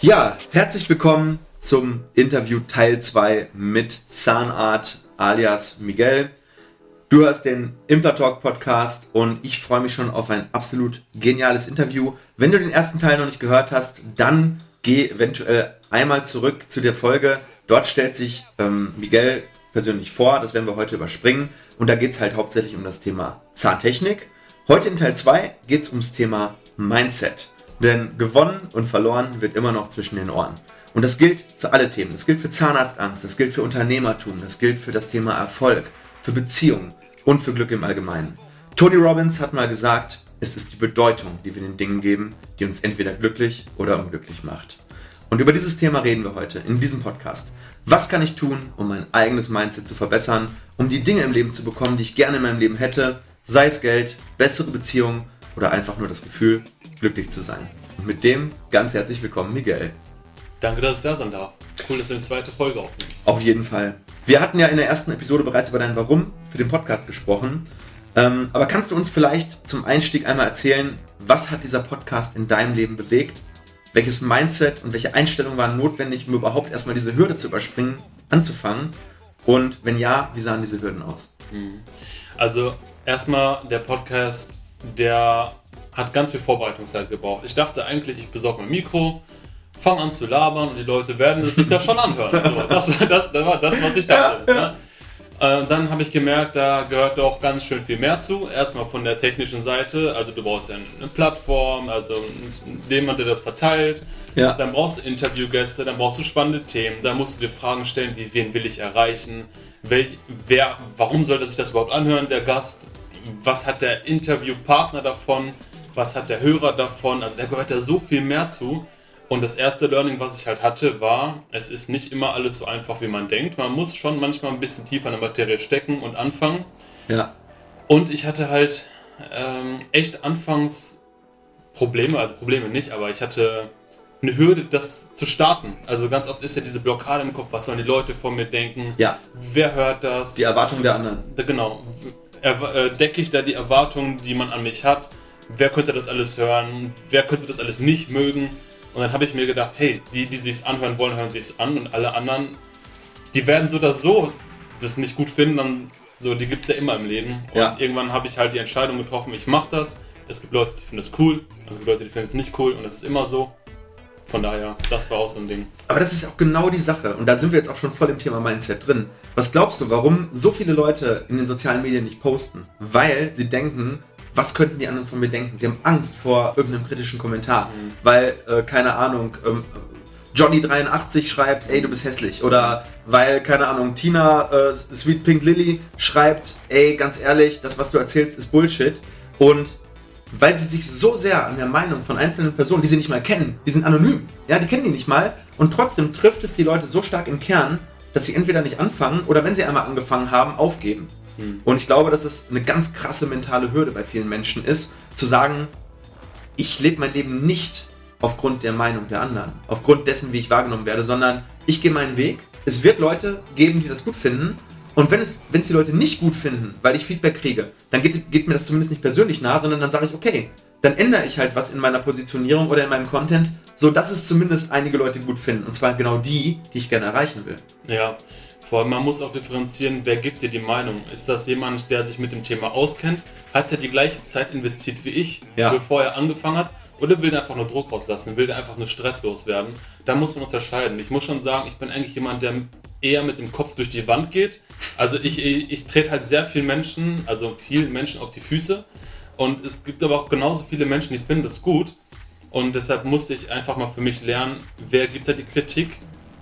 Ja, herzlich willkommen zum Interview Teil 2 mit Zahnart alias Miguel. Du hörst den Implatalk Podcast und ich freue mich schon auf ein absolut geniales Interview. Wenn du den ersten Teil noch nicht gehört hast, dann geh eventuell einmal zurück zu der Folge. Dort stellt sich ähm, Miguel persönlich vor, das werden wir heute überspringen. Und da geht es halt hauptsächlich um das Thema Zahntechnik. Heute in Teil 2 geht es ums Thema Mindset. Denn gewonnen und verloren wird immer noch zwischen den Ohren. Und das gilt für alle Themen. Das gilt für Zahnarztangst, das gilt für Unternehmertum, das gilt für das Thema Erfolg, für Beziehungen und für Glück im Allgemeinen. Tony Robbins hat mal gesagt, es ist die Bedeutung, die wir den Dingen geben, die uns entweder glücklich oder unglücklich macht. Und über dieses Thema reden wir heute in diesem Podcast. Was kann ich tun, um mein eigenes Mindset zu verbessern, um die Dinge im Leben zu bekommen, die ich gerne in meinem Leben hätte, sei es Geld, bessere Beziehungen oder einfach nur das Gefühl, glücklich zu sein. Und mit dem ganz herzlich willkommen, Miguel. Danke, dass ich da sein darf. Cool, dass wir eine zweite Folge aufnehmen. Auf jeden Fall. Wir hatten ja in der ersten Episode bereits über dein Warum für den Podcast gesprochen. Ähm, aber kannst du uns vielleicht zum Einstieg einmal erzählen, was hat dieser Podcast in deinem Leben bewegt? Welches Mindset und welche Einstellungen waren notwendig, um überhaupt erstmal diese Hürde zu überspringen, anzufangen? Und wenn ja, wie sahen diese Hürden aus? Also, erstmal der Podcast, der hat ganz viel Vorbereitungszeit gebraucht. Ich dachte eigentlich, ich besorge mein Mikro, fange an zu labern und die Leute werden sich das schon anhören. So, das, das, das war das, was ich dachte. Ja, ja. Ne? Äh, dann habe ich gemerkt, da gehört auch ganz schön viel mehr zu. Erstmal von der technischen Seite, also du brauchst eine Plattform, also jemand, der das verteilt. Ja. Dann brauchst du Interviewgäste, dann brauchst du spannende Themen, dann musst du dir Fragen stellen, wie wen will ich erreichen, welch, wer, warum sollte sich das überhaupt anhören, der Gast, was hat der Interviewpartner davon, was hat der Hörer davon, also da gehört ja so viel mehr zu. Und das erste Learning, was ich halt hatte, war, es ist nicht immer alles so einfach, wie man denkt. Man muss schon manchmal ein bisschen tiefer in der Materie stecken und anfangen. Ja. Und ich hatte halt ähm, echt anfangs Probleme, also Probleme nicht, aber ich hatte eine Hürde, das zu starten. Also ganz oft ist ja diese Blockade im Kopf, was sollen die Leute von mir denken? Ja. Wer hört das? Die Erwartung der anderen. Genau. Äh, decke ich da die Erwartungen, die man an mich hat? Wer könnte das alles hören? Wer könnte das alles nicht mögen? Und dann habe ich mir gedacht, hey, die, die sich's anhören wollen, hören sich's an und alle anderen, die werden so oder so das nicht gut finden, dann so, die gibt's ja immer im Leben. Und Ja. irgendwann habe ich halt die Entscheidung getroffen, ich mache das. Es gibt Leute, die finden es cool, es gibt Leute, die finden es nicht cool und das ist immer so. Von daher, das war auch so ein Ding. Aber das ist auch genau die Sache. Und da sind wir jetzt auch schon voll im Thema Mindset drin. Was glaubst du, warum so viele Leute in den sozialen Medien nicht posten? Weil sie denken, was könnten die anderen von mir denken? Sie haben Angst vor irgendeinem kritischen Kommentar. Weil, äh, keine Ahnung, ähm, Johnny83 schreibt, ey, du bist hässlich. Oder weil, keine Ahnung, Tina äh, Sweet Pink Lily schreibt, ey, ganz ehrlich, das, was du erzählst, ist Bullshit. Und weil sie sich so sehr an der Meinung von einzelnen Personen, die sie nicht mal kennen, die sind anonym, ja, die kennen die nicht mal und trotzdem trifft es die Leute so stark im Kern, dass sie entweder nicht anfangen oder wenn sie einmal angefangen haben, aufgeben. Und ich glaube, dass es eine ganz krasse mentale Hürde bei vielen Menschen ist, zu sagen, ich lebe mein Leben nicht aufgrund der Meinung der anderen, aufgrund dessen, wie ich wahrgenommen werde, sondern ich gehe meinen Weg. Es wird Leute geben, die das gut finden. Und wenn es, wenn es die Leute nicht gut finden, weil ich Feedback kriege, dann geht, geht mir das zumindest nicht persönlich nahe, sondern dann sage ich, okay, dann ändere ich halt was in meiner Positionierung oder in meinem Content, so dass es zumindest einige Leute gut finden. Und zwar genau die, die ich gerne erreichen will. Ja, vor allem man muss auch differenzieren, wer gibt dir die Meinung? Ist das jemand, der sich mit dem Thema auskennt? Hat er die gleiche Zeit investiert wie ich, Ja. bevor er angefangen hat? Oder will er einfach nur Druck rauslassen? Will er einfach nur stresslos werden? Da muss man unterscheiden. Ich muss schon sagen, ich bin eigentlich jemand, der eher mit dem Kopf durch die Wand geht. Also ich, ich, trete halt sehr vielen Menschen, also vielen Menschen auf die Füße. Und es gibt aber auch genauso viele Menschen, die finden das gut. Und deshalb musste ich einfach mal für mich lernen, wer gibt da die Kritik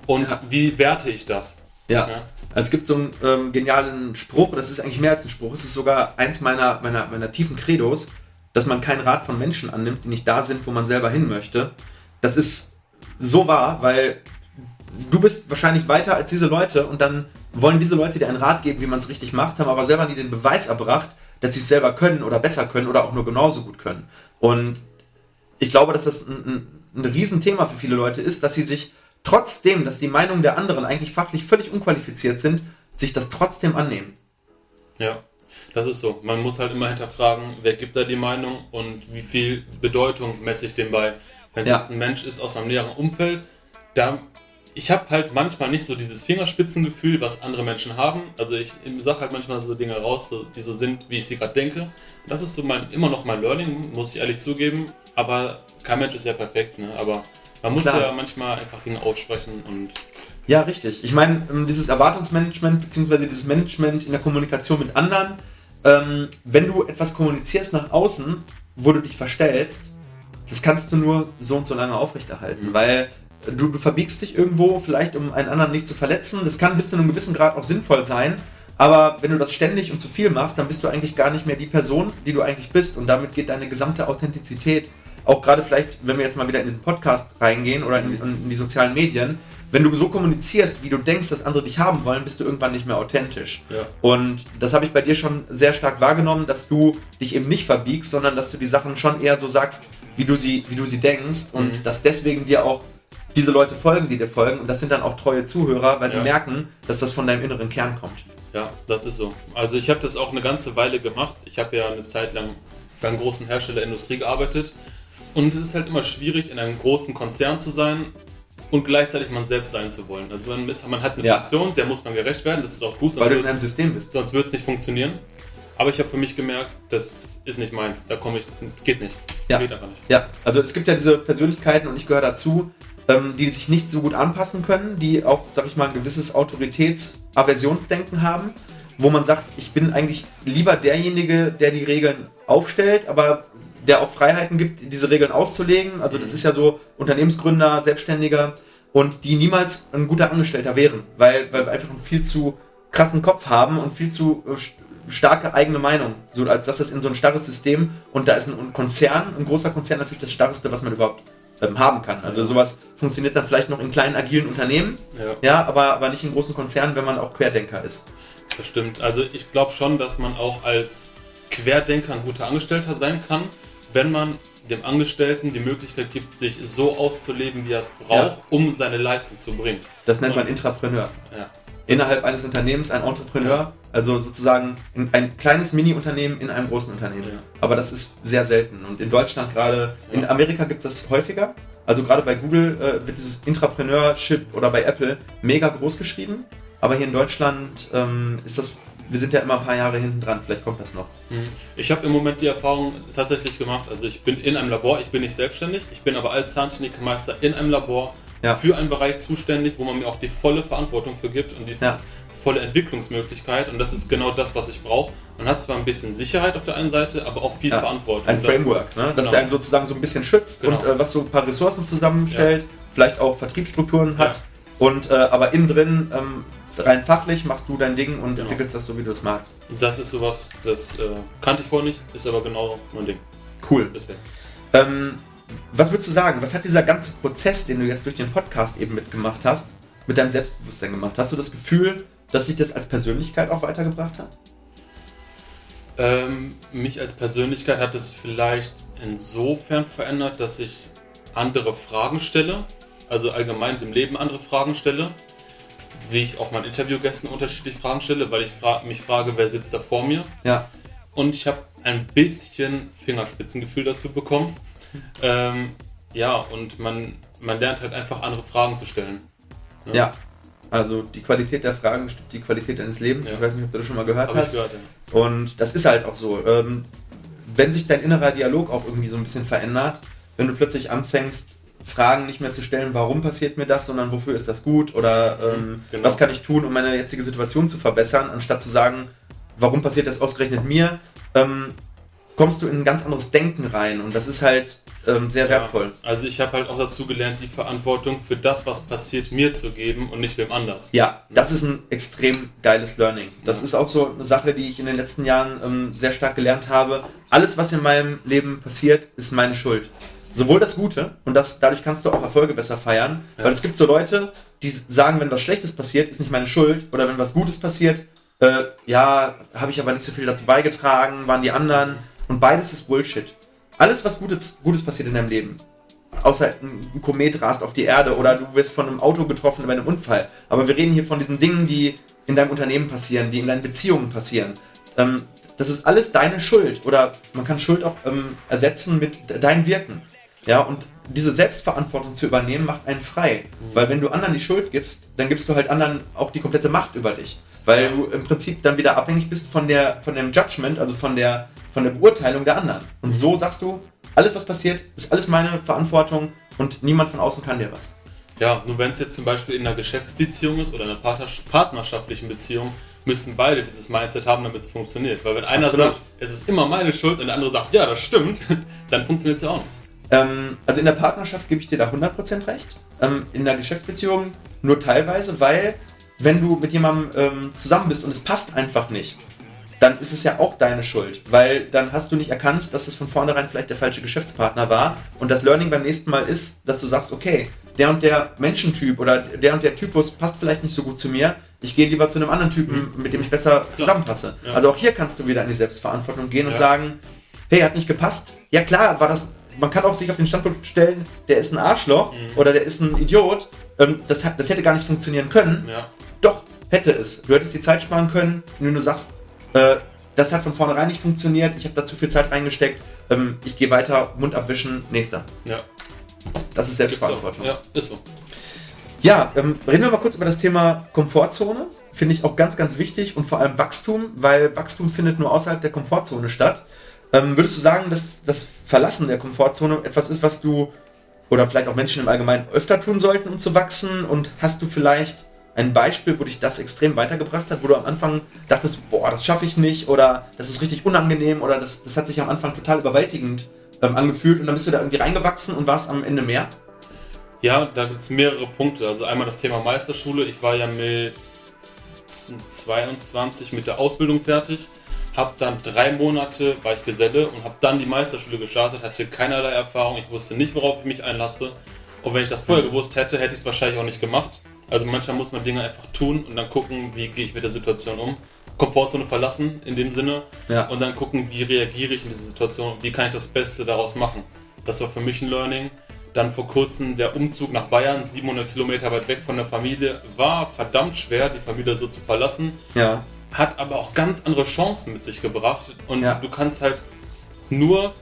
und Ja. wie werte ich das? Ja. Ja. Also es gibt so einen ähm, genialen Spruch, das ist eigentlich mehr als ein Spruch, es ist sogar eins meiner, meiner, meiner tiefen Credos, dass man keinen Rat von Menschen annimmt, die nicht da sind, wo man selber hin möchte. Das ist so wahr, weil du bist wahrscheinlich weiter als diese Leute und dann wollen diese Leute dir einen Rat geben, wie man es richtig macht, haben aber selber nie den Beweis erbracht, dass sie es selber können oder besser können oder auch nur genauso gut können. Und ich glaube, dass das ein, ein, ein Riesenthema für viele Leute ist, dass sie sich trotzdem, dass die Meinungen der anderen eigentlich fachlich völlig unqualifiziert sind, sich das trotzdem annehmen. Ja, das ist so. Man muss halt immer hinterfragen, wer gibt da die Meinung und wie viel Bedeutung messe ich dem bei. Wenn es Ja. jetzt ein Mensch ist aus meinem näheren Umfeld, da ich habe halt manchmal nicht so dieses Fingerspitzengefühl, was andere Menschen haben. Also ich sage halt manchmal so Dinge raus, so, die so sind, wie ich sie gerade denke. Das ist so mein, immer noch mein Learning, muss ich ehrlich zugeben. Aber kein Mensch ist ja perfekt, ne? Aber man muss Klar. ja manchmal einfach Dinge aussprechen und Ja, richtig. Ich meine, ähm, dieses Erwartungsmanagement beziehungsweise dieses Management in der Kommunikation mit anderen, ähm, wenn du etwas kommunizierst nach außen, wo du dich verstellst, das kannst du nur so und so lange aufrechterhalten, weil du, du verbiegst dich irgendwo, vielleicht um einen anderen nicht zu verletzen. Das kann bis zu einem gewissen Grad auch sinnvoll sein, aber wenn du das ständig und zu viel machst, dann bist du eigentlich gar nicht mehr die Person, die du eigentlich bist und damit geht deine gesamte Authentizität, auch gerade vielleicht, wenn wir jetzt mal wieder in diesen Podcast reingehen oder in, in die sozialen Medien, wenn du so kommunizierst, wie du denkst, dass andere dich haben wollen, bist du irgendwann nicht mehr authentisch. Ja. Und das habe ich bei dir schon sehr stark wahrgenommen, dass du dich eben nicht verbiegst, sondern dass du die Sachen schon eher so sagst, wie du sie, wie du sie denkst und dass deswegen dir auch diese Leute folgen, die dir folgen und das sind dann auch treue Zuhörer, weil sie Ja. merken, dass das von deinem inneren Kern kommt. Ja, das ist so. Also ich habe das auch eine ganze Weile gemacht. Ich habe ja eine Zeit lang für einen großen Hersteller der Industrie gearbeitet. Und es ist halt immer schwierig, in einem großen Konzern zu sein und gleichzeitig man selbst sein zu wollen. Also man, ist, man hat eine Ja. Funktion, der muss man gerecht werden, das ist auch gut, Weil du in einem System bist. sonst wird es nicht funktionieren. Aber ich habe für mich gemerkt, das ist nicht meins. Da komme ich, geht nicht. Ja. Geht einfach nicht. Ja, also es gibt ja diese Persönlichkeiten und ich gehöre dazu, ähm, die sich nicht so gut anpassen können, die auch, sag ich mal, ein gewisses Autoritäts-Aversionsdenken haben, wo man sagt, ich bin eigentlich lieber derjenige, der die Regeln aufstellt, aber der auch Freiheiten gibt, diese Regeln auszulegen. Also das ist ja so Unternehmensgründer, Selbstständiger und die niemals ein guter Angestellter wären, weil, weil wir einfach einen viel zu krassen Kopf haben und viel zu äh, st- starke eigene Meinung, so als dass das in so ein starres System und da ist ein, ein Konzern, ein großer Konzern natürlich das starreste, was man überhaupt ähm, haben kann. Also sowas funktioniert dann vielleicht noch in kleinen agilen Unternehmen, Ja. ja, aber, aber nicht in großen Konzernen, wenn man auch Querdenker ist. Das stimmt. Also ich glaube schon, dass man auch als Querdenker ein guter Angestellter sein kann, wenn man dem Angestellten die Möglichkeit gibt, sich so auszuleben, wie er es braucht, Ja. um seine Leistung zu bringen. Das nennt man Intrapreneur. Ja. Innerhalb eines Unternehmens ein Entrepreneur, Ja. also sozusagen ein- ein kleines Mini-Unternehmen in einem großen Unternehmen. Aber das ist sehr selten. Und in Deutschland gerade, in. Amerika gibt es das häufiger. Also gerade bei Google äh, wird dieses Intrapreneurship oder bei Apple mega groß geschrieben. Aber hier in Deutschland ähm, ist das, wir sind ja immer ein paar Jahre hinten dran. Vielleicht kommt das noch. Ich habe im Moment die Erfahrung tatsächlich gemacht, also ich bin in einem Labor, ich bin nicht selbstständig, ich bin aber als Zahntechnikermeister in einem Labor Ja. für einen Bereich zuständig, wo man mir auch die volle Verantwortung für gibt und die Ja. volle Entwicklungsmöglichkeit und das ist genau das, was ich brauche. Man hat zwar ein bisschen Sicherheit auf der einen Seite, aber auch viel Ja, Verantwortung. Ein Framework, ne? das genau. einen sozusagen so ein bisschen schützt Genau. und äh, was so ein paar Ressourcen zusammenstellt, vielleicht auch Vertriebsstrukturen hat. Und äh, aber innen drin, ähm, rein fachlich, machst du dein Ding und Genau. entwickelst das so, wie du es magst. Das ist sowas, das äh, kannte ich vorher nicht, ist aber genau mein Ding Cool. bisher. Ähm, was würdest du sagen? Was hat dieser ganze Prozess, den du jetzt durch den Podcast eben mitgemacht hast, mit deinem Selbstbewusstsein gemacht? Hast du das Gefühl, dass sich das als Persönlichkeit auch weitergebracht hat? Ähm, mich als Persönlichkeit hat es vielleicht insofern verändert, dass ich andere Fragen stelle, also allgemein im Leben andere Fragen stelle, wie ich auch meinen Interviewgästen unterschiedliche Fragen stelle, weil ich fra mich frage, wer sitzt da vor mir. Ja. Und ich habe ein bisschen Fingerspitzengefühl dazu bekommen. Ähm, ja, und man, man lernt halt einfach andere Fragen zu stellen. Ja. Also die Qualität der Fragen bestimmt die Qualität deines Lebens. Ja. Ich weiß nicht, ob du das schon mal gehört ich hast. gehört, ja. Und das ist halt auch so. Ähm, wenn sich dein innerer Dialog auch irgendwie so ein bisschen verändert, wenn du plötzlich anfängst, Fragen nicht mehr zu stellen, warum passiert mir das, sondern wofür ist das gut oder ähm, genau. was kann ich tun, um meine jetzige Situation zu verbessern, anstatt zu sagen, warum passiert das ausgerechnet mir, ähm, kommst du in ein ganz anderes Denken rein und das ist halt ähm, sehr wertvoll. Ja, also ich habe halt auch dazu gelernt, die Verantwortung für das, was passiert, mir zu geben und nicht wem anders. Ja, das ist ein extrem geiles Learning. Das Ja. ist auch so eine Sache, die ich in den letzten Jahren ähm, sehr stark gelernt habe. Alles, was in meinem Leben passiert, ist meine Schuld. Sowohl das Gute, und das, dadurch kannst du auch Erfolge besser feiern, Ja. weil es gibt so Leute, die sagen, wenn was Schlechtes passiert, ist nicht meine Schuld, oder wenn was Gutes passiert, äh, ja, habe ich aber nicht so viel dazu beigetragen, waren die anderen, und beides ist Bullshit. Alles, was Gutes, Gutes passiert in deinem Leben, außer ein Komet rast auf die Erde oder du wirst von einem Auto getroffen bei einem Unfall. Aber wir reden hier von diesen Dingen, die in deinem Unternehmen passieren, die in deinen Beziehungen passieren. ähm, das ist alles deine Schuld. Oder man kann Schuld auch ähm, ersetzen mit dein Wirken. Ja, und diese Selbstverantwortung zu übernehmen, macht einen frei. Mhm. Weil wenn du anderen die Schuld gibst, dann gibst du halt anderen auch die komplette Macht über dich. Weil du im Prinzip dann wieder abhängig bist von der, von dem Judgment, also von der, von der Beurteilung der anderen. Und so sagst du, alles was passiert, ist alles meine Verantwortung und niemand von außen kann dir was. Ja, nur wenn es jetzt zum Beispiel in einer Geschäftsbeziehung ist oder einer partnerschaftlichen Beziehung, müssen beide dieses Mindset haben, damit es funktioniert. Weil wenn einer Absolut. sagt, es ist immer meine Schuld und der andere sagt, ja, das stimmt, dann funktioniert es ja auch nicht. Ähm, also in der Partnerschaft gebe ich dir da 100% recht. Ähm, in der Geschäftsbeziehung nur teilweise, weil wenn du mit jemandem ähm, zusammen bist und es passt einfach nicht, dann ist es ja auch deine Schuld, weil dann hast du nicht erkannt, dass es von vornherein vielleicht der falsche Geschäftspartner war und das Learning beim nächsten Mal ist, dass du sagst, okay, der und der Menschentyp oder der und der Typus passt vielleicht nicht so gut zu mir, ich gehe lieber zu einem anderen Typen, mit dem ich besser zusammenpasse. Ja. Also auch hier kannst du wieder in die Selbstverantwortung gehen und ja. sagen, hey, hat nicht gepasst. Ja klar, war das, man kann auch sich auf den Standpunkt stellen, der ist ein Arschloch mhm. oder der ist ein Idiot. Ähm, das, das hätte gar nicht funktionieren können. Ja. Doch, hätte es. Du hättest die Zeit sparen können, wenn du sagst, äh, das hat von vornherein nicht funktioniert, ich habe da zu viel Zeit reingesteckt, ähm, ich gehe weiter, Mund abwischen, nächster. Ja. Das ist Selbstverantwortung. Ja, ist so. Ja, ähm, reden wir mal kurz über das Thema Komfortzone. Finde ich auch ganz, ganz wichtig und vor allem Wachstum, weil Wachstum findet nur außerhalb der Komfortzone statt. Ähm, würdest du sagen, dass das Verlassen der Komfortzone etwas ist, was du oder vielleicht auch Menschen im Allgemeinen öfter tun sollten, um zu wachsen? Und hast du vielleicht ein Beispiel, wo dich das extrem weitergebracht hat, wo du am Anfang dachtest, boah, das schaffe ich nicht oder das ist richtig unangenehm oder das, das hat sich am Anfang total überwältigend ähm, angefühlt und dann bist du da irgendwie reingewachsen und warst am Ende mehr? Ja, da gibt es mehrere Punkte. Also einmal das Thema Meisterschule. Ich war ja mit 22 mit der Ausbildung fertig, habe dann drei Monate, war ich Geselle und habe dann die Meisterschule gestartet, hatte keinerlei Erfahrung, ich wusste nicht, worauf ich mich einlasse. Und wenn ich das vorher gewusst hätte, hätte ich es wahrscheinlich auch nicht gemacht. Also manchmal muss man Dinge einfach tun und dann gucken, wie gehe ich mit der Situation um. Komfortzone verlassen in dem Sinne ja. und dann gucken, wie reagiere ich in diese Situation, wie kann ich das Beste daraus machen. Das war für mich ein Learning. Dann vor kurzem der Umzug nach Bayern, 700 Kilometer weit weg von der Familie, war verdammt schwer, die Familie so zu verlassen. Ja. Hat aber auch ganz andere Chancen mit sich gebracht und ja. du kannst halt nur,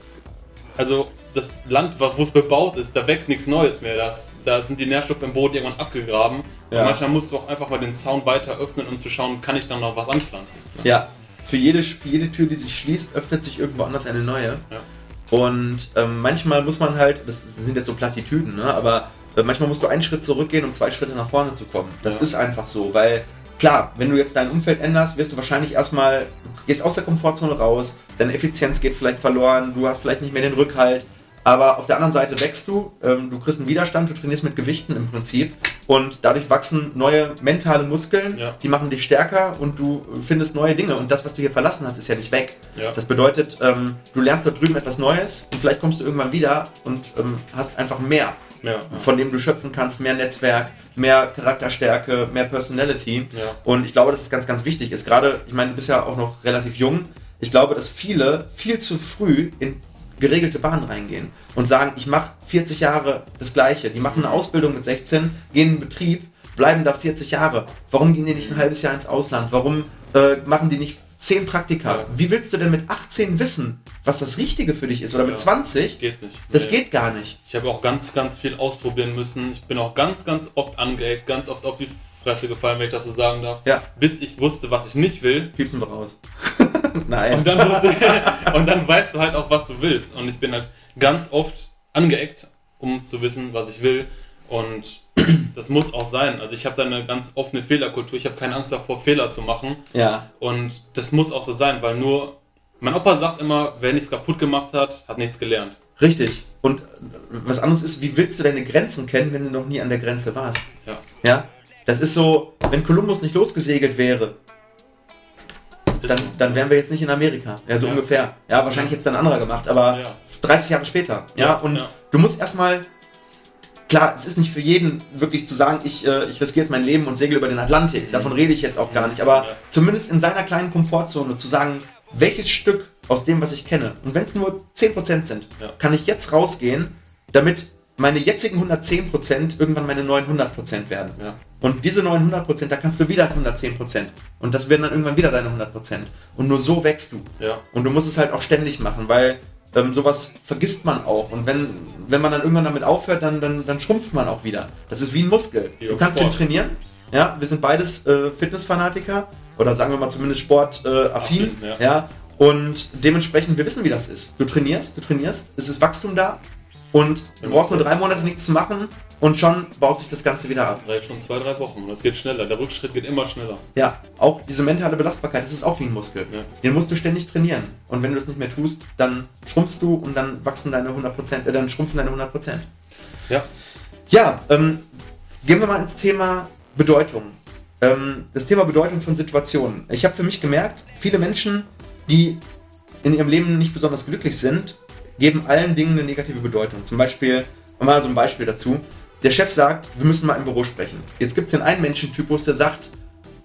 also das Land, wo es bebaut ist, da wächst nichts Neues mehr. Das, da sind die Nährstoffe im Boden irgendwann abgegraben. Ja. Und manchmal musst du auch einfach mal den Zaun weiter öffnen, um zu schauen, kann ich dann noch was anpflanzen. Ja, für jede, für jede Tür, die sich schließt, öffnet sich irgendwo anders eine neue. Ja. Und ähm, manchmal muss man halt, das sind jetzt so Plattitüden, ne? aber äh, manchmal musst du einen Schritt zurückgehen, um zwei Schritte nach vorne zu kommen. Das ja. ist einfach so, weil klar, wenn du jetzt dein Umfeld änderst, wirst du wahrscheinlich erstmal, gehst aus der Komfortzone raus, deine Effizienz geht vielleicht verloren, du hast vielleicht nicht mehr den Rückhalt, aber auf der anderen Seite wächst du, ähm, du kriegst einen Widerstand, du trainierst mit Gewichten im Prinzip und dadurch wachsen neue mentale Muskeln, ja. die machen dich stärker und du findest neue Dinge und das, was du hier verlassen hast, ist ja nicht weg. Ja. Das bedeutet, ähm, du lernst da drüben etwas Neues und vielleicht kommst du irgendwann wieder und ähm, hast einfach mehr, ja. von dem du schöpfen kannst, mehr Netzwerk, mehr Charakterstärke, mehr Personality und ich glaube, dass es ganz, ganz wichtig ist. Gerade, ich meine, du bist ja auch noch relativ jung, ich glaube, dass viele viel zu früh in geregelte Bahnen reingehen und sagen, ich mache 40 Jahre das Gleiche. Die machen eine Ausbildung mit 16, gehen in den Betrieb, bleiben da 40 Jahre. Warum gehen die nicht ein halbes Jahr ins Ausland? Warum äh, machen die nicht 10 Praktika? Ja. Wie willst du denn mit 18 wissen, was das Richtige für dich ist? Oder mit ja, 20? Geht nicht. Das nee. geht gar nicht. Ich habe auch ganz, ganz viel ausprobieren müssen. Ich bin auch ganz, ganz oft angeeckt, ganz oft auf die Fresse gefallen, wenn ich das so sagen darf. Ja. Bis ich wusste, was ich nicht will. Piepsen wir raus. Nein. Und dann, wusste, und dann weißt du halt auch, was du willst. Und ich bin halt ganz oft angeeckt, um zu wissen, was ich will. Und das muss auch sein. Also ich habe da eine ganz offene Fehlerkultur. Ich habe keine Angst davor, Fehler zu machen. Ja. Und das muss auch so sein, weil nur mein Opa sagt immer, wer nichts kaputt gemacht hat, hat nichts gelernt. Richtig. Und was anderes ist, wie willst du deine Grenzen kennen, wenn du noch nie an der Grenze warst? Ja. Ja. Das ist so, wenn Kolumbus nicht losgesegelt wäre, dann, dann wären wir jetzt nicht in Amerika. Ja, so ja. ungefähr. Ja, wahrscheinlich ja. jetzt ein anderer gemacht, aber ja. 30 Jahre später. Ja, und du musst erstmal, klar, es ist nicht für jeden wirklich zu sagen, ich, äh, ich riskiere jetzt mein Leben und segel über den Atlantik. Davon mhm. rede ich jetzt auch gar nicht. Aber zumindest in seiner kleinen Komfortzone zu sagen, welches Stück aus dem, was ich kenne, und wenn es nur 10% sind, kann ich jetzt rausgehen, damit meine jetzigen 110% irgendwann meine neuen 100% werden. Ja. Und diese neuen 100%, da kannst du wieder 110%. Und das werden dann irgendwann wieder deine 100%. Und nur so wächst du. Ja. Und du musst es halt auch ständig machen, weil ähm, sowas vergisst man auch. Und wenn, wenn man dann irgendwann damit aufhört, dann, dann, dann schrumpft man auch wieder. Das ist wie ein Muskel. Du kannst den Sport. trainieren. Ja, wir sind beides äh, Fitnessfanatiker. Oder sagen wir mal zumindest sportaffin. Äh, ja. ja. Und dementsprechend, wir wissen, wie das ist. Du trainierst, du trainierst, es ist Wachstum da. Und du brauchst nur drei. Monate nichts zu machen. Und schon baut sich das Ganze wieder ab. Reicht schon zwei, drei Wochen. Und das geht schneller. Der Rückschritt geht immer schneller. Ja, auch diese mentale Belastbarkeit, das ist auch wie ein Muskel. Ja. Den musst du ständig trainieren. Und wenn du das nicht mehr tust, dann schrumpfst du und dann wachsen deine 100%, äh, dann schrumpfen deine 100%. Ja. Ja, ähm, gehen wir mal ins Thema Bedeutung. Ähm, das Thema Bedeutung von Situationen. Ich habe für mich gemerkt, viele Menschen, die in ihrem Leben nicht besonders glücklich sind, geben allen Dingen eine negative Bedeutung. Zum Beispiel, mal so ein Beispiel dazu. Der Chef sagt, wir müssen mal im Büro sprechen. Jetzt gibt es den einen Menschentypus, der sagt,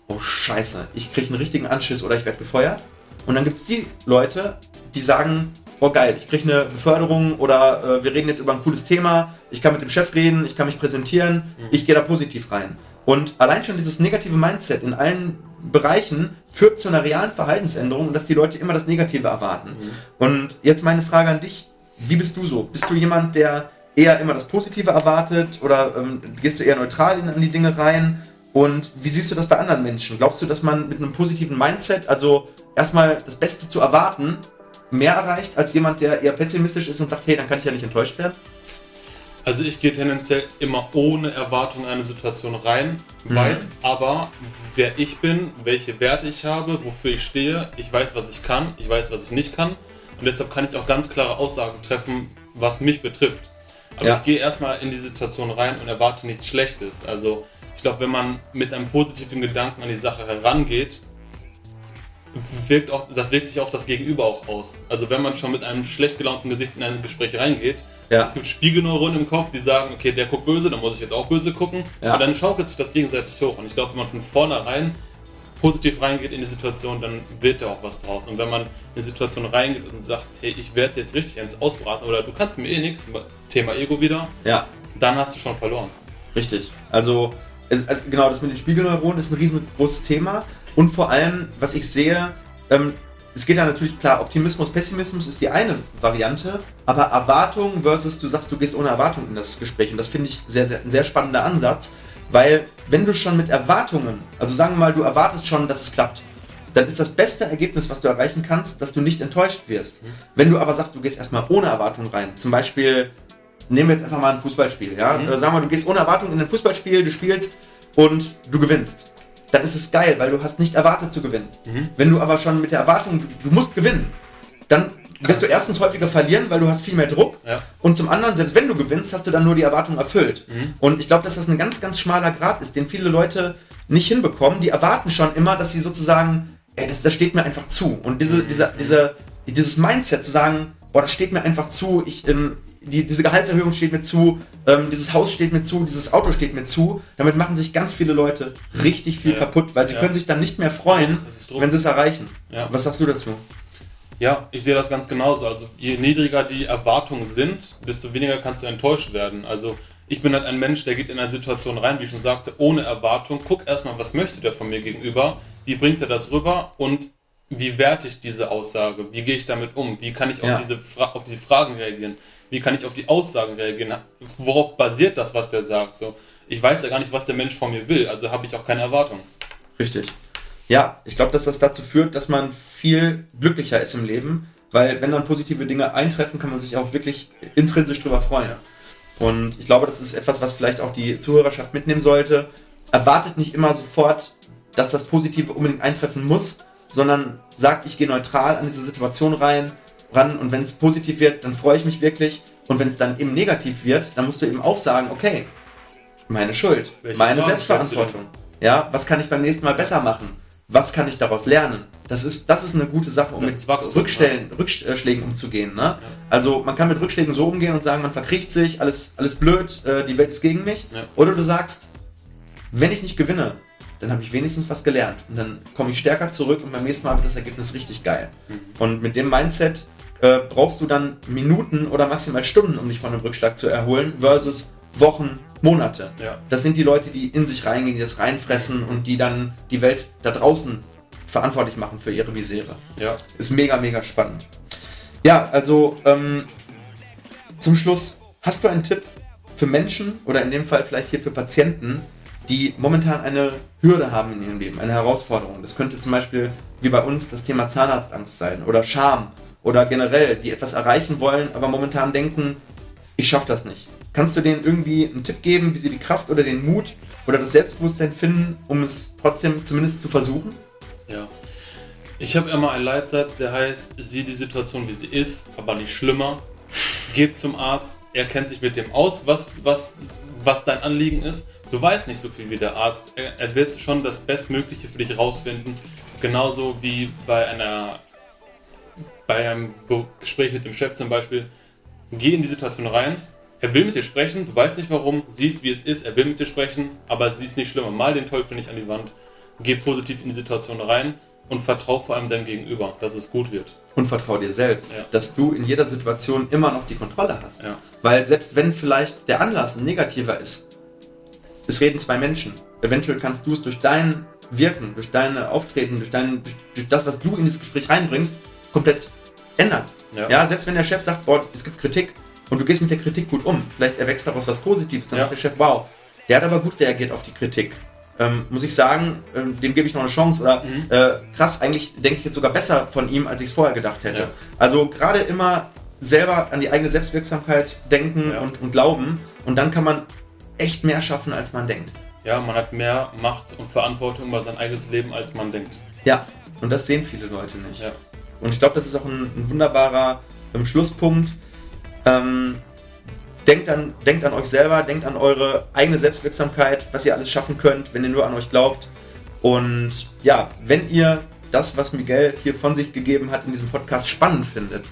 oh scheiße, ich kriege einen richtigen Anschiss oder ich werde gefeuert. Und dann gibt es die Leute, die sagen, oh geil, ich kriege eine Beförderung oder äh, wir reden jetzt über ein cooles Thema, ich kann mit dem Chef reden, ich kann mich präsentieren, ich gehe da positiv rein. Und allein schon dieses negative Mindset in allen Bereichen führt zu einer realen Verhaltensänderung und dass die Leute immer das Negative erwarten. Und jetzt meine Frage an dich, wie bist du so? Bist du jemand, der eher immer das Positive erwartet oder ähm, gehst du eher neutral in, an die Dinge rein? Und wie siehst du das bei anderen Menschen? Glaubst du, dass man mit einem positiven Mindset, also erstmal das Beste zu erwarten, mehr erreicht als jemand, der eher pessimistisch ist und sagt, hey, dann kann ich ja nicht enttäuscht werden? Also ich gehe tendenziell immer ohne Erwartung in eine Situation rein, Mhm. weiß aber, wer ich bin, welche Werte ich habe, wofür ich stehe. Ich weiß, was ich kann, ich weiß, was ich nicht kann. Und deshalb kann ich auch ganz klare Aussagen treffen, was mich betrifft. Aber Ja. ich gehe erstmal in die Situation rein und erwarte nichts Schlechtes. Also ich glaube, wenn man mit einem positiven Gedanken an die Sache herangeht, wirkt auch, das wirkt sich auf das Gegenüber auch aus. Also wenn man schon mit einem schlecht gelaunten Gesicht in ein Gespräch reingeht, Ja. es gibt Spiegelneuronen im Kopf, die sagen, okay, der guckt böse, dann muss ich jetzt auch böse gucken. Ja. Und dann schaukelt sich das gegenseitig hoch. Und ich glaube, wenn man von vornherein positiv reingeht in die Situation, dann wird da auch was draus. Und wenn man in eine Situation reingeht und sagt, hey, ich werde jetzt richtig eins ausbraten oder du kannst mir eh nichts, Thema Ego wieder, Ja, dann hast du schon verloren. Richtig. Also, es, es, genau, das mit den Spiegelneuronen ist ein riesengroßes Thema. Und vor allem, was ich sehe, ähm, es geht ja natürlich klar, Optimismus, Pessimismus ist die eine Variante, aber Erwartung versus du sagst, du gehst ohne Erwartung in das Gespräch. Und das finde ich sehr, sehr, ein sehr spannender Ansatz, weil wenn du schon mit Erwartungen, also sagen wir mal, du erwartest schon, dass es klappt, dann ist das beste Ergebnis, was du erreichen kannst, dass du nicht enttäuscht wirst. Wenn du aber sagst, du gehst erstmal ohne Erwartung rein, zum Beispiel nehmen wir jetzt einfach mal ein Fußballspiel, ja? Äh, Sagen wir, du gehst ohne Erwartung in ein Fußballspiel, du spielst und du gewinnst. Dann ist es geil, weil du hast nicht erwartet zu gewinnen. Wenn du aber schon mit der Erwartung, du, musst gewinnen, dann wirst du erstens häufiger verlieren, weil du hast viel mehr Druck. Ja. Und zum anderen, selbst wenn du gewinnst, hast du dann nur die Erwartung erfüllt. Und ich glaube, dass das ein ganz, ganz schmaler Grad ist, den viele Leute nicht hinbekommen. Die erwarten schon immer, dass sie sozusagen, ey, das, das steht mir einfach zu. Und diese, dieser, dieser, dieses Mindset zu sagen, boah, das steht mir einfach zu, ich, ähm, die, diese Gehaltserhöhung steht mir zu, ähm, dieses Haus steht mir zu, dieses Auto steht mir zu. Damit machen sich ganz viele Leute richtig viel Ja. kaputt, weil sie Ja. können sich dann nicht mehr freuen, wenn sie es erreichen. Ja. Was sagst du dazu? Ja, ich sehe das ganz genauso. Also je niedriger die Erwartungen sind, desto weniger kannst du enttäuscht werden. Also ich bin halt ein Mensch, der geht in eine Situation rein, wie ich schon sagte, ohne Erwartung. Guck erstmal, was möchte der von mir gegenüber, wie bringt er das rüber und wie werte ich diese Aussage, wie gehe ich damit um, wie kann ich auf, diese, Fra auf diese Fragen reagieren, wie kann ich auf die Aussagen reagieren, worauf basiert das, was der sagt. So, ich weiß ja gar nicht, was der Mensch von mir will, also habe ich auch keine Erwartung. Richtig. Ja, ich glaube, dass das dazu führt, dass man viel glücklicher ist im Leben, weil wenn dann positive Dinge eintreffen, kann man sich auch wirklich intrinsisch drüber freuen. Und ich glaube, das ist etwas, was vielleicht auch die Zuhörerschaft mitnehmen sollte. Erwartet nicht immer sofort, dass das Positive unbedingt eintreffen muss, sondern sagt, ich gehe neutral an diese Situation rein, ran und wenn es positiv wird, dann freue ich mich wirklich. Und wenn es dann eben negativ wird, dann musst du eben auch sagen, okay, meine Schuld, Welche meine Fragen Selbstverantwortung. Ja, was kann ich beim nächsten Mal besser machen? Was kann ich daraus lernen? Das ist, das ist eine gute Sache, um Das mit Wachstum, Rückstellen, Rückschlägen umzugehen. Ne? Also man kann mit Rückschlägen so umgehen und sagen, man verkriecht sich, alles, alles blöd, äh, die Welt ist gegen mich. Ja. Oder du sagst, wenn ich nicht gewinne, dann habe ich wenigstens was gelernt. Und dann komme ich stärker zurück und beim nächsten Mal wird das Ergebnis richtig geil. Mhm. Und mit dem Mindset äh, brauchst du dann Minuten oder maximal Stunden, um dich von einem Rückschlag zu erholen, versus Wochen, Monate. Ja. Das sind die Leute, die in sich reingehen, die das reinfressen und die dann die Welt da draußen verantwortlich machen für ihre Misere. Ja. Ist mega, mega spannend. Ja, also ähm, zum Schluss, hast du einen Tipp für Menschen oder in dem Fall vielleicht hier für Patienten, die momentan eine Hürde haben in ihrem Leben, eine Herausforderung? Das könnte zum Beispiel wie bei uns das Thema Zahnarztangst sein oder Scham oder generell, die etwas erreichen wollen, aber momentan denken, ich schaffe das nicht. Kannst du denen irgendwie einen Tipp geben, wie sie die Kraft oder den Mut oder das Selbstbewusstsein finden, um es trotzdem zumindest zu versuchen? Ja. Ich habe immer einen Leitsatz, der heißt, sieh die Situation wie sie ist, aber nicht schlimmer. Geht zum Arzt, er kennt sich mit dem aus, was, was, was dein Anliegen ist. Du weißt nicht so viel wie der Arzt. Er, er wird schon das Bestmögliche für dich rausfinden. Genauso wie bei einer bei einem Gespräch mit dem Chef zum Beispiel. Geh in die Situation rein. Er will mit dir sprechen, du weißt nicht warum, siehst wie es ist, er will mit dir sprechen, aber sieh es nicht schlimmer. Mal den Teufel nicht an die Wand. Geh positiv in die Situation rein und vertrau vor allem deinem Gegenüber, dass es gut wird. und vertrau dir selbst, Ja. dass du in jeder Situation immer noch die Kontrolle hast. Ja. Weil selbst wenn vielleicht der Anlass ein negativer ist, es reden zwei Menschen. Eventuell kannst du es durch dein Wirken, durch deine Auftreten, durch, dein, durch, durch das, was du in dieses Gespräch reinbringst, komplett ändern. Ja. Ja. selbst wenn der Chef sagt, boah, es gibt Kritik und du gehst mit der Kritik gut um, vielleicht erwächst daraus was Positives, dann Ja. sagt der Chef, wow, der hat aber gut reagiert auf die Kritik. Ähm, muss ich sagen, ähm, dem gebe ich noch eine Chance. Oder Mhm. äh, krass, eigentlich denke ich jetzt sogar besser von ihm, als ich es vorher gedacht hätte. Ja. Also gerade immer selber an die eigene Selbstwirksamkeit denken und, und glauben. Und dann kann man echt mehr schaffen, als man denkt. Ja, man hat mehr Macht und Verantwortung über sein eigenes Leben, als man denkt. Ja, und das sehen viele Leute nicht. Ja. Und ich glaube, das ist auch ein, ein wunderbarer ähm, Schlusspunkt. Ähm, denkt, an, denkt an euch selber, denkt an eure eigene Selbstwirksamkeit, was ihr alles schaffen könnt, wenn ihr nur an euch glaubt. Und ja, wenn ihr das, was Miguel hier von sich gegeben hat in diesem Podcast, spannend findet,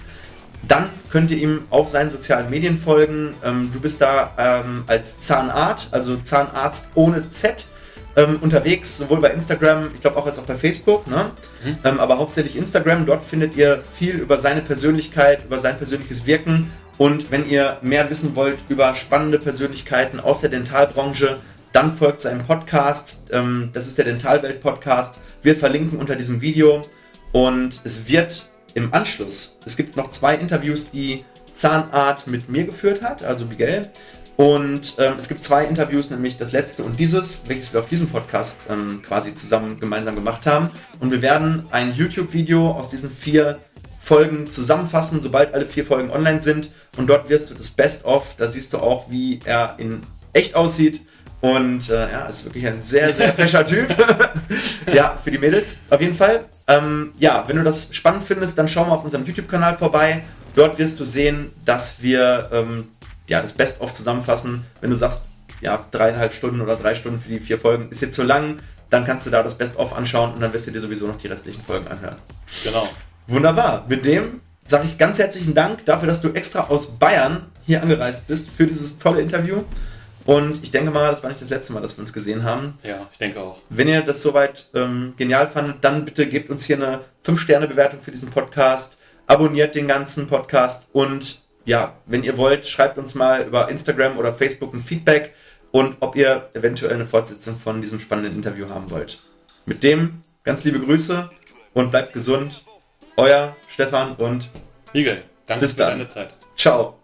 dann könnt ihr ihm auf seinen sozialen Medien folgen. Ähm, du bist da ähm, als Zahnarzt, also Zahnarzt ohne Z, ähm, unterwegs, sowohl bei Instagram, ich glaube auch als auch bei Facebook, ne? ähm, aber hauptsächlich Instagram. Dort findet ihr viel über seine Persönlichkeit, über sein persönliches Wirken. Und wenn ihr mehr wissen wollt über spannende Persönlichkeiten aus der Dentalbranche, dann folgt seinem Podcast. Ähm, das ist der Dentalwelt Podcast. Wir verlinken unter diesem Video. Und es wird im Anschluss, es gibt noch zwei Interviews, die Zahnart mit mir geführt hat, also Miguel. Und ähm, es gibt zwei Interviews, nämlich das letzte und dieses, welches wir auf diesem Podcast ähm, quasi zusammen gemeinsam gemacht haben. Und wir werden ein YouTube-Video aus diesen vier Folgen zusammenfassen, sobald alle vier Folgen online sind. Und dort wirst du das Best-of, da siehst du auch, wie er in echt aussieht. Und äh, ja, ist wirklich ein sehr, sehr fescher Typ. ja, für die Mädels auf jeden Fall. Ähm, ja, wenn du das spannend findest, dann schau mal auf unserem YouTube-Kanal vorbei. Dort wirst du sehen, dass wir ähm, ja, das Best-of zusammenfassen. Wenn du sagst, ja, dreieinhalb Stunden oder drei Stunden für die vier Folgen ist jetzt zu lang, dann kannst du da das Best-of anschauen und dann wirst du dir sowieso noch die restlichen Folgen anhören. Genau. Wunderbar. Mit dem sage ich ganz herzlichen Dank dafür, dass du extra aus Bayern hier angereist bist für dieses tolle Interview. Und ich denke mal, das war nicht das letzte Mal, dass wir uns gesehen haben. Ja, ich denke auch. Wenn ihr das soweit ähm, genial fandet, dann bitte gebt uns hier eine 5-Sterne-Bewertung für diesen Podcast, abonniert den ganzen Podcast und ja, wenn ihr wollt, schreibt uns mal über Instagram oder Facebook ein Feedback und ob ihr eventuell eine Fortsetzung von diesem spannenden Interview haben wollt. Mit dem ganz liebe Grüße und bleibt gesund. Euer Stefan und Miguel, danke Bis für dann. deine Zeit. ciao.